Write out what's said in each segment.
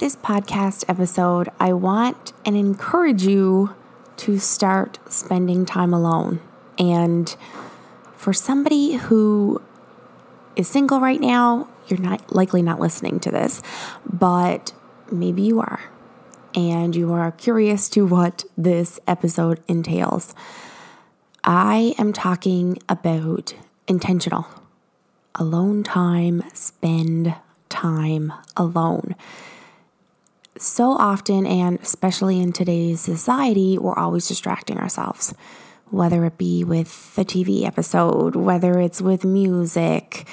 this podcast episode, I want and encourage you to start spending time alone. And for somebody who is single right now, you're not likely not listening to this, but maybe you are. And you are curious to what this episode entails. I am talking about intentional alone time, spend time alone. So often, and especially in today's society, we're always distracting ourselves, whether it be with a TV episode, whether it's with music,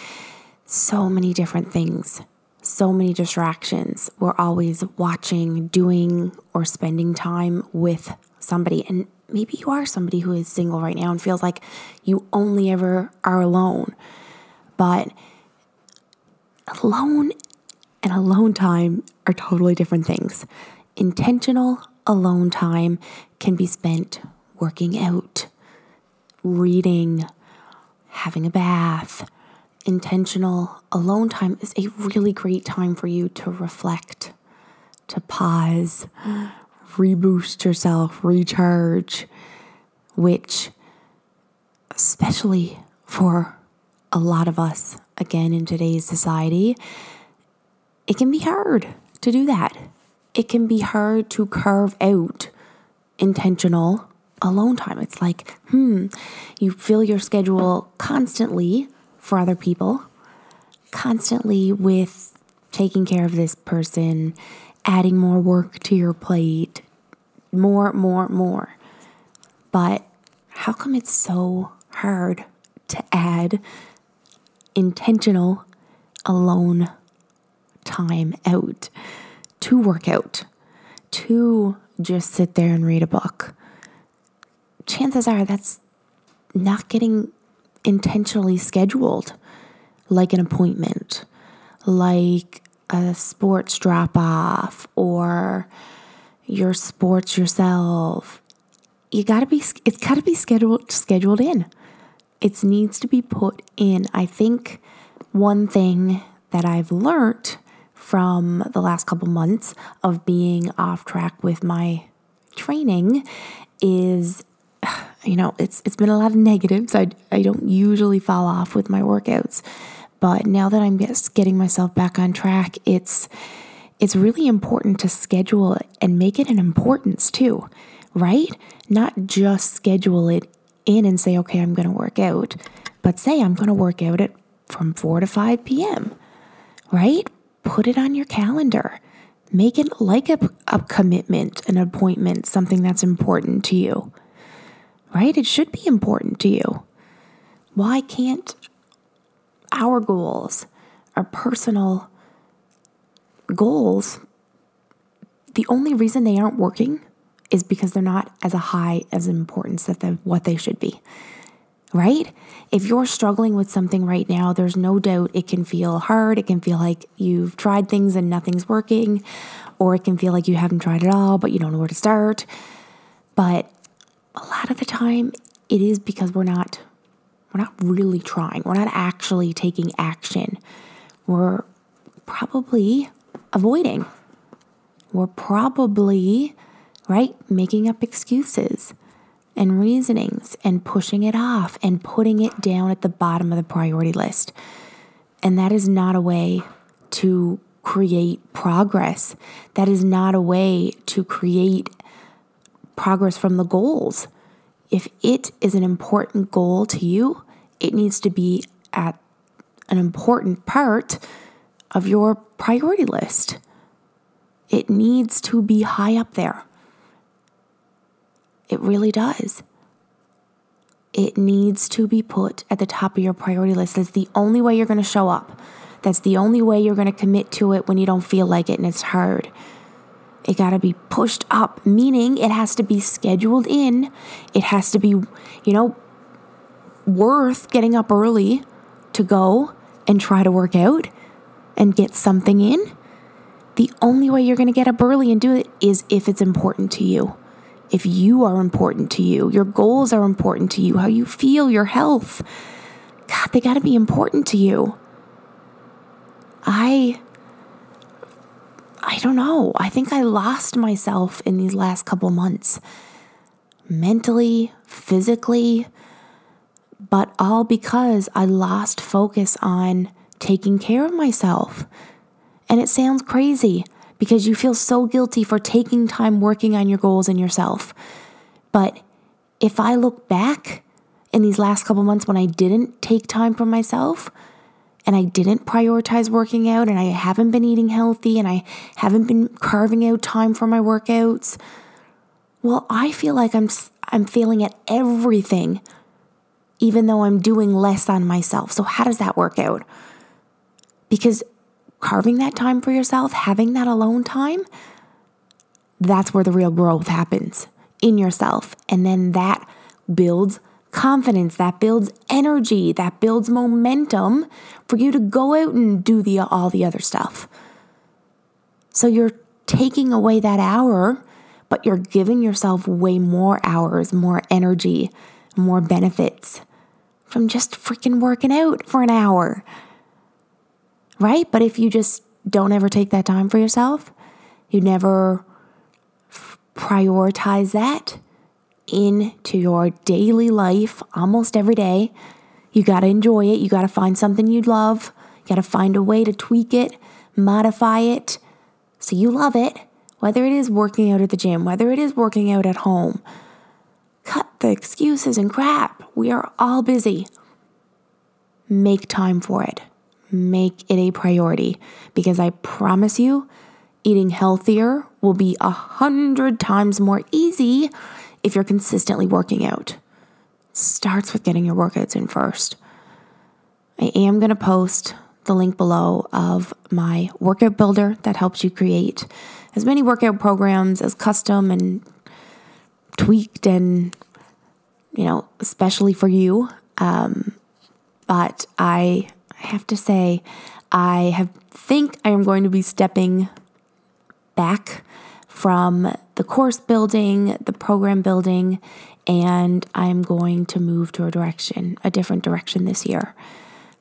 so many different things, so many distractions. We're always watching, doing, or spending time with somebody. And maybe you are somebody who is single right now and feels like you only ever are alone. But alone and alone time are totally different things. Intentional alone time can be spent working out, reading, having a bath. Intentional alone time is a really great time for you to reflect, to pause, reboost yourself, recharge, which, especially for a lot of us, again, in today's society, it can be hard to do that. It can be hard to carve out intentional alone time. It's like, hmm, you fill your schedule constantly for other people, constantly with taking care of this person, adding more work to your plate, more, more, more. But how come it's so hard to add intentional alone time out to work out, to just sit there and read a book? Chances are that's not getting intentionally scheduled like an appointment, like a sports drop off or your sports yourself. You got to be it's got to be scheduled scheduled in. It needs to be put in. I think one thing that I've learned from the last couple months of being off track with my training is you know, it's it's been a lot of negatives. I I don't usually fall off with my workouts. But now that I'm just getting myself back on track, it's it's really important to schedule it and make it an importance too, right? Not just schedule it in and say, okay, I'm going to work out, but say I'm going to work out at from 4 to 5 p.m., right? Put it on your calendar. Make it like a, a commitment, an appointment, something that's important to you, right? It should be important to you. Why can't our goals, our personal goals, the only reason they aren't working is because they're not as a high as importance that what they should be. Right? If you're struggling with something right now, there's no doubt it can feel hard. It can feel like you've tried things and nothing's working, or it can feel like you haven't tried at all, but you don't know where to start. But a lot of the time, it is because we're not we're not really trying. We're not actually taking action. We're probably avoiding. We're probably, right, making up excuses and reasonings and pushing it off and putting it down at the bottom of the priority list. And that is not a way to create progress. That is not a way to create progress from the goals. If it is an important goal to you, it needs to be at an important part of your priority list. It needs to be high up there. It really does. It needs to be put at the top of your priority list. That's the only way you're going to show up. That's the only way you're going to commit to it when you don't feel like it and it's hard. It got to be pushed up, meaning it has to be scheduled in. It has to be, you know, worth getting up early to go and try to work out and get something in. The only way you're going to get up early and do it is if it's important to you. If you are important to you, your goals are important to you, how you feel, your health. God, they got to be important to you. I I don't know. I think I lost myself in these last couple months mentally, physically, but all because I lost focus on taking care of myself. And it sounds crazy because you feel so guilty for taking time working on your goals and yourself. But if I look back in these last couple months when I didn't take time for myself and I didn't prioritize working out and I haven't been eating healthy and I haven't been carving out time for my workouts, well, I feel like I'm I'm failing at everything even though I'm doing less on myself. So how does that work out? Because carving that time for yourself, having that alone time, that's where the real growth happens in yourself. And then that builds confidence, that builds energy, that builds momentum for you to go out and do the all the other stuff. So you're taking away that hour, but you're giving yourself way more hours, more energy, more benefits from just freaking working out for an hour right? But if you just don't ever take that time for yourself, you never prioritize that into your daily life almost every day. You got to enjoy it. You got to find something you love. You got to find a way to tweak it, modify it so you love it, whether it is working out at the gym, whether it is working out at home. Cut the excuses and crap. We are all busy. Make time for it make it a priority because I promise you, eating healthier will be a hundred times more easy if you're consistently working out. It starts with getting your workouts in first. I am going to post the link below of my workout builder that helps you create as many workout programs as custom and tweaked and you know especially for you um, but i I have to say, I have think I am going to be stepping back from the course building, the program building, and I'm going to move to a direction, a different direction this year.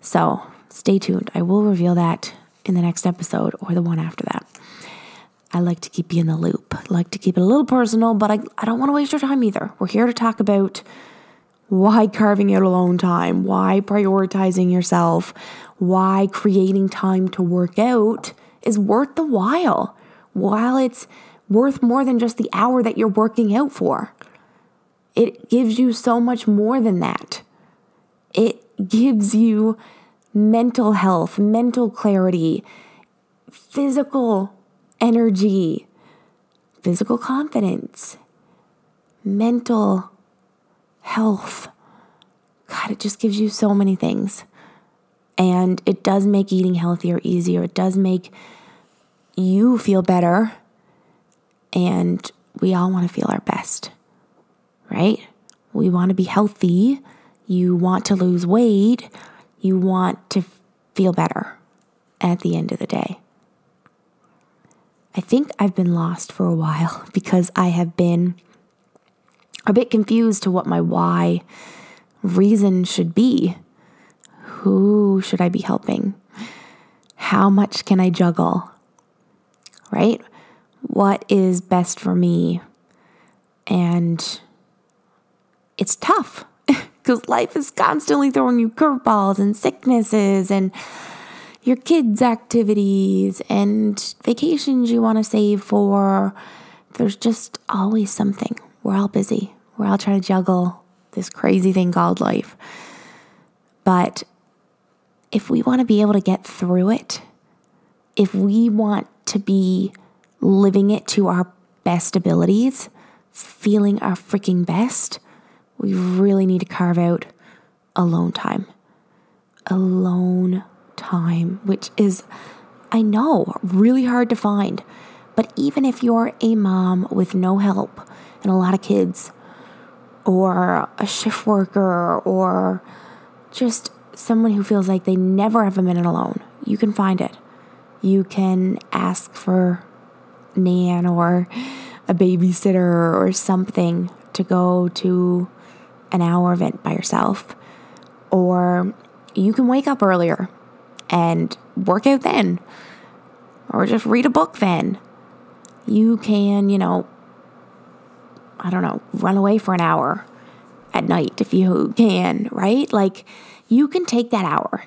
So stay tuned. I will reveal that in the next episode or the one after that. I like to keep you in the loop. I like to keep it a little personal, but I, I don't want to waste your time either. We're here to talk about why carving out alone time? Why prioritizing yourself? Why creating time to work out is worth the while, while it's worth more than just the hour that you're working out for. It gives you so much more than that. It gives you mental health, mental clarity, physical energy, physical confidence, mental health. God, it just gives you so many things. And it does make eating healthier easier. It does make you feel better. And we all want to feel our best, right? We want to be healthy. You want to lose weight. You want to feel better at the end of the day. I think I've been lost for a while because I have been a bit confused to what my why reason should be. Who should I be helping? How much can I juggle? Right? What is best for me? And it's tough because life is constantly throwing you curveballs and sicknesses and your kids' activities and vacations you want to save for. There's just always something. We're all busy. We're all trying to juggle this crazy thing called life. But if we want to be able to get through it, if we want to be living it to our best abilities, feeling our freaking best, we really need to carve out alone time. Alone time, which is, I know, really hard to find. But even if you're a mom with no help and a lot of kids, or a shift worker or just someone who feels like they never have a minute alone, you can find it. You can ask for nan or a babysitter or something to go to an hour event by yourself. Or you can wake up earlier and work out then. Or just read a book then. You can, you know, I don't know, run away for an hour at night if you can, right? Like you can take that hour.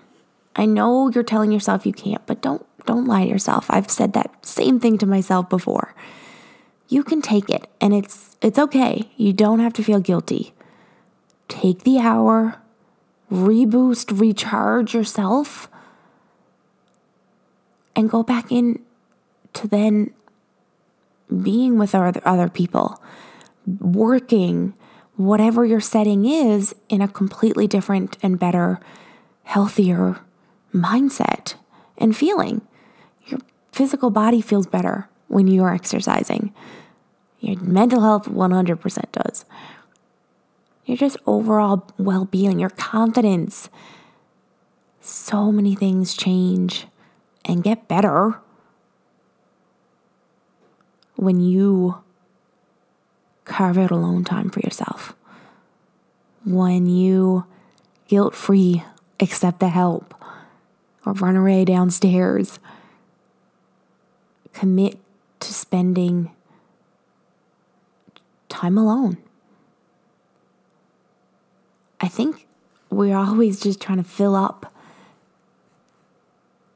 I know you're telling yourself you can't, but don't don't lie to yourself. I've said that same thing to myself before. You can take it and it's it's okay. You don't have to feel guilty. Take the hour, reboost, recharge yourself and go back in to then being with other, other people, working, whatever your setting is, in a completely different and better, healthier mindset and feeling. Your physical body feels better when you're exercising. Your mental health 100% does. Your just overall well being, your confidence. So many things change and get better when you carve out alone time for yourself. When you guilt free accept the help or run away downstairs. Commit to spending time alone. I think we're always just trying to fill up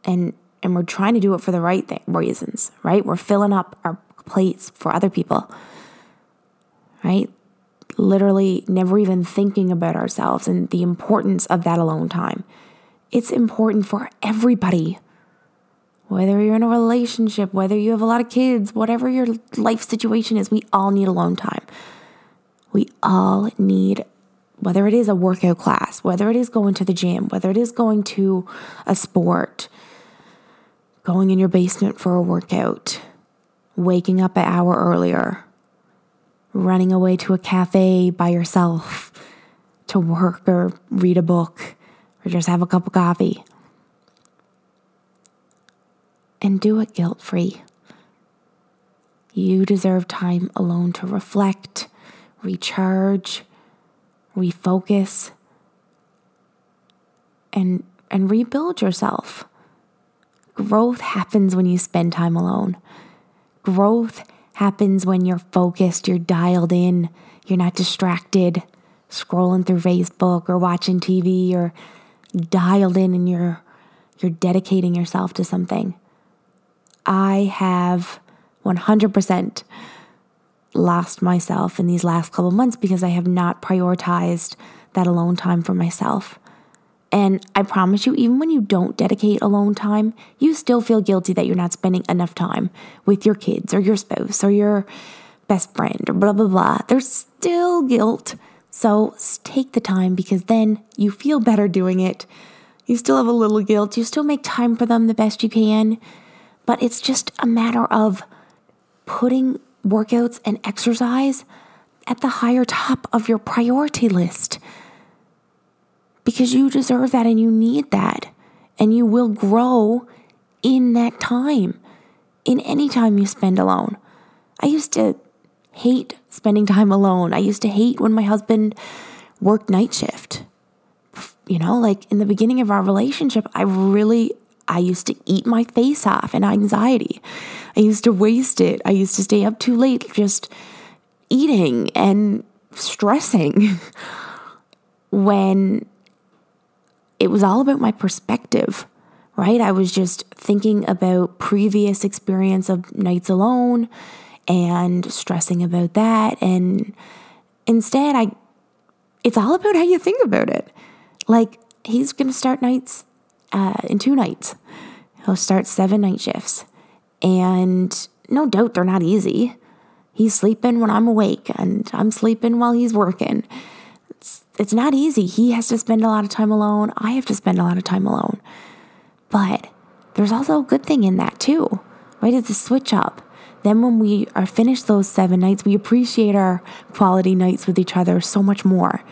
and and we're trying to do it for the right thing, reasons, right? We're filling up our plates for other people. Right? Literally never even thinking about ourselves and the importance of that alone time. It's important for everybody. Whether you're in a relationship, whether you have a lot of kids, whatever your life situation is, we all need alone time. We all need whether it is a workout class, whether it is going to the gym, whether it is going to a sport, going in your basement for a workout, waking up an hour earlier, running away to a cafe by yourself to work or read a book or just have a cup of coffee. And do it guilt free. You deserve time alone to reflect, recharge, refocus, and, and rebuild yourself. Growth happens when you spend time alone. Growth happens when you're focused, you're dialed in, you're not distracted, scrolling through Facebook or watching TV or dialed in and you're you're dedicating yourself to something. I have 100% lost myself in these last couple months because I have not prioritized that alone time for myself. And I promise you, even when you don't dedicate alone time, you still feel guilty that you're not spending enough time with your kids or your spouse or your best friend or blah, blah, blah. There's still guilt. So take the time because then you feel better doing it. You still have a little guilt. You still make time for them the best you can. But it's just a matter of putting workouts and exercise at the higher top of your priority list because you deserve that and you need that. And you will grow in that time, in any time you spend alone. I used to hate spending time alone. I used to hate when my husband worked night shift. You know, like in the beginning of our relationship, I really I used to eat my face off in anxiety. I used to waste it. I used to stay up too late just eating and stressing when it was all about my perspective, right? I was just thinking about previous experience of nights alone and stressing about that and instead I it's all about how you think about it. Like he's going to start nights uh, in two nights. He'll start seven night shifts. And no doubt they're not easy. He's sleeping when I'm awake and I'm sleeping while he's working it's not easy. He has to spend a lot of time alone. I have to spend a lot of time alone. But there's also a good thing in that too, right? It's a switch up. Then when we are finished those seven nights, we appreciate our quality nights with each other so much more.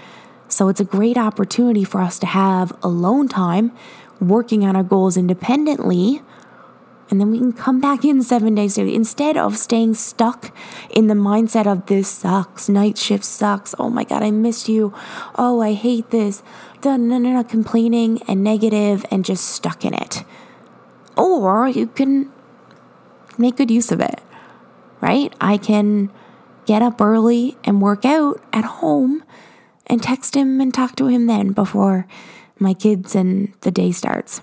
So it's a great opportunity for us to have alone time, working on our goals independently and then we can come back in seven days instead of staying stuck in the mindset of this sucks, night shift sucks, oh my God, I miss you, oh, I hate this, no, no, no, no, complaining and negative and just stuck in it. Or you can make good use of it, right? I can get up early and work out at home and text him and talk to him then before my kids and the day starts.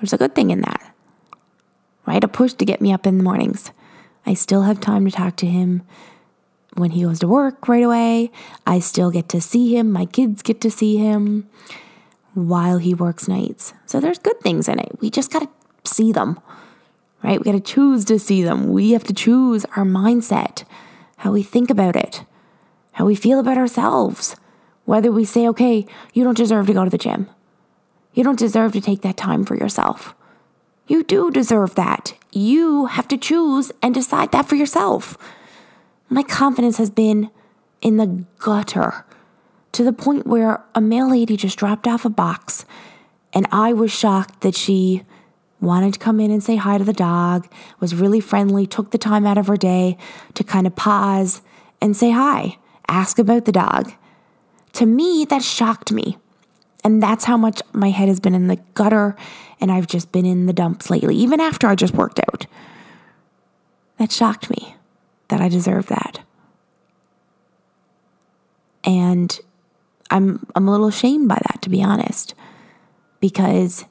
There's a good thing in that, right? A push to get me up in the mornings. I still have time to talk to him when he goes to work right away. I still get to see him. My kids get to see him while he works nights. So there's good things in it. We just got to see them, right? We got to choose to see them. We have to choose our mindset, how we think about it, how we feel about ourselves. Whether we say, okay, you don't deserve to go to the gym. You don't deserve to take that time for yourself. You do deserve that. You have to choose and decide that for yourself. My confidence has been in the gutter to the point where a mail lady just dropped off a box and I was shocked that she wanted to come in and say hi to the dog, was really friendly, took the time out of her day to kind of pause and say hi, ask about the dog. To me, that shocked me. And that's how much my head has been in the gutter and I've just been in the dumps lately, even after I just worked out. That shocked me that I deserve that. And I'm I'm a little ashamed by that to be honest because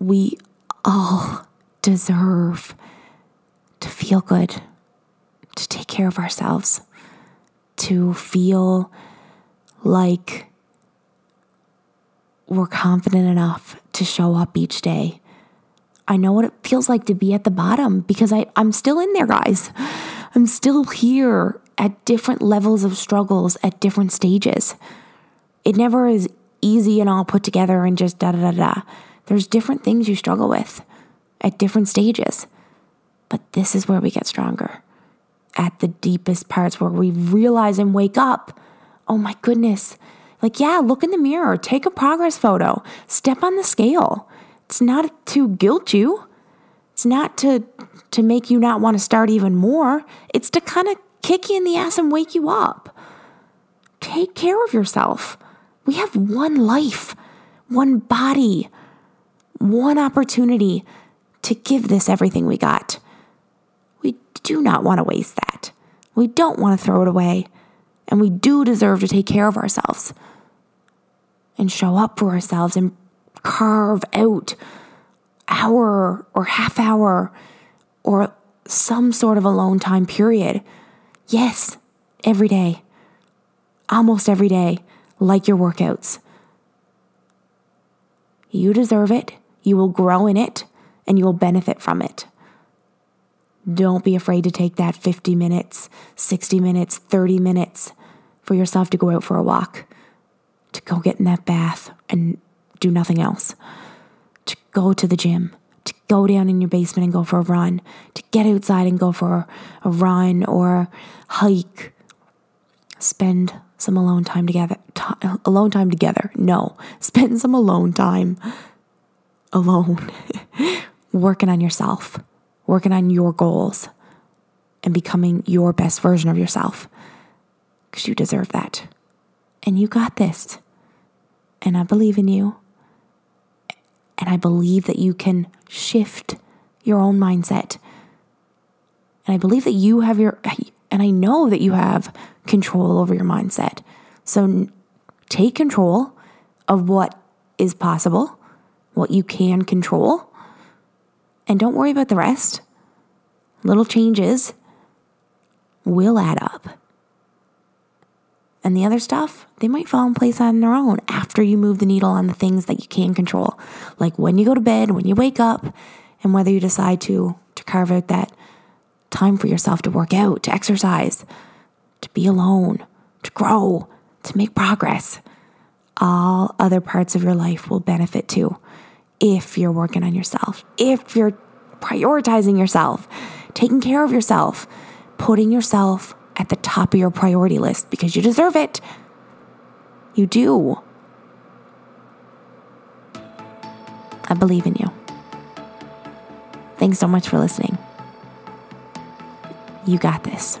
we all deserve to feel good, to take care of ourselves, to feel like we're confident enough to show up each day. I know what it feels like to be at the bottom because I, I'm still in there, guys. I'm still here at different levels of struggles at different stages. It never is easy and all put together and just da da da da. There's different things you struggle with at different stages. But this is where we get stronger. At the deepest parts where we realize and wake up oh my goodness. Like, yeah, look in the mirror, take a progress photo, step on the scale. It's not to guilt you. It's not to to make you not want to start even more. It's to kind of kick you in the ass and wake you up. Take care of yourself. We have one life, one body, one opportunity to give this everything we got. We do not want to waste that. We don't want to throw it away. And we do deserve to take care of ourselves and show up for ourselves and carve out hour or half hour or some sort of alone time period. Yes, every day, almost every day, like your workouts. You deserve it. You will grow in it and you will benefit from it. Don't be afraid to take that 50 minutes, 60 minutes, 30 minutes for yourself to go out for a walk, to go get in that bath and do nothing else, to go to the gym, to go down in your basement and go for a run, to get outside and go for a run or hike. Spend some alone time together. T- alone time together. No, spend some alone time alone, working on yourself, working on your goals, and becoming your best version of yourself. Because you deserve that. And you got this. And I believe in you. And I believe that you can shift your own mindset. And I believe that you have your, and I know that you have control over your mindset. So take control of what is possible, what you can control, and don't worry about the rest. Little changes will add up. And the other stuff, they might fall in place on their own after you move the needle on the things that you can control. Like when you go to bed, when you wake up, and whether you decide to to carve out that time for yourself to work out, to exercise, to be alone, to grow, to make progress. All other parts of your life will benefit too if you're working on yourself, if you're prioritizing yourself, taking care of yourself, putting yourself at the top of your priority list because you deserve it. You do. I believe in you. Thanks so much for listening. You got this.